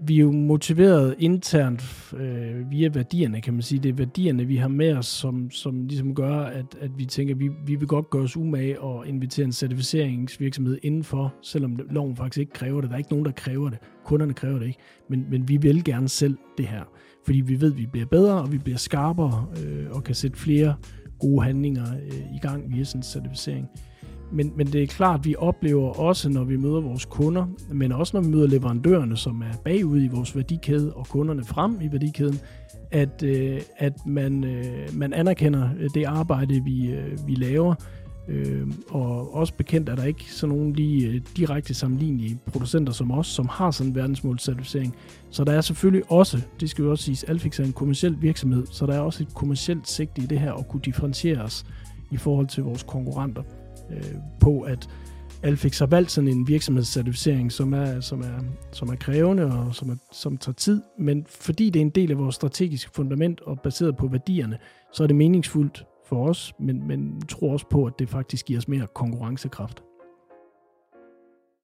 vi er jo motiveret internt øh, via værdierne, kan man sige. Det er værdierne, vi har med os, som, som ligesom gør, at, at vi tænker, at vi, vi vil godt gøre os umage og invitere en certificeringsvirksomhed indenfor, selvom loven faktisk ikke kræver det. Der er ikke nogen, der kræver det. Kunderne kræver det ikke. Men, men vi vil gerne selv det her, fordi vi ved, at vi bliver bedre, og vi bliver skarpere øh, og kan sætte flere gode handlinger øh, i gang via sådan en certificering. Men, men det er klart, at vi oplever også, når vi møder vores kunder, men også når vi møder leverandørerne, som er bagud i vores værdikæde, og kunderne frem i værdikæden, at, øh, at man, øh, man anerkender det arbejde, vi, øh, vi laver, øh, og også bekendt er der ikke sådan nogen lige øh, direkte sammenlignelige producenter som os, som har sådan en verdensmålscertificering. Så der er selvfølgelig også, det skal jo også siges, Alfix er en kommersiel virksomhed, så der er også et kommersielt sigte i det her at kunne differentiere os i forhold til vores konkurrenter øh, på, at Alfix har valgt sådan en virksomhedscertificering, som er, som er, som er krævende og som, er, som tager tid, men fordi det er en del af vores strategiske fundament og baseret på værdierne, så er det meningsfuldt for os, men, men tror også på, at det faktisk giver os mere konkurrencekraft.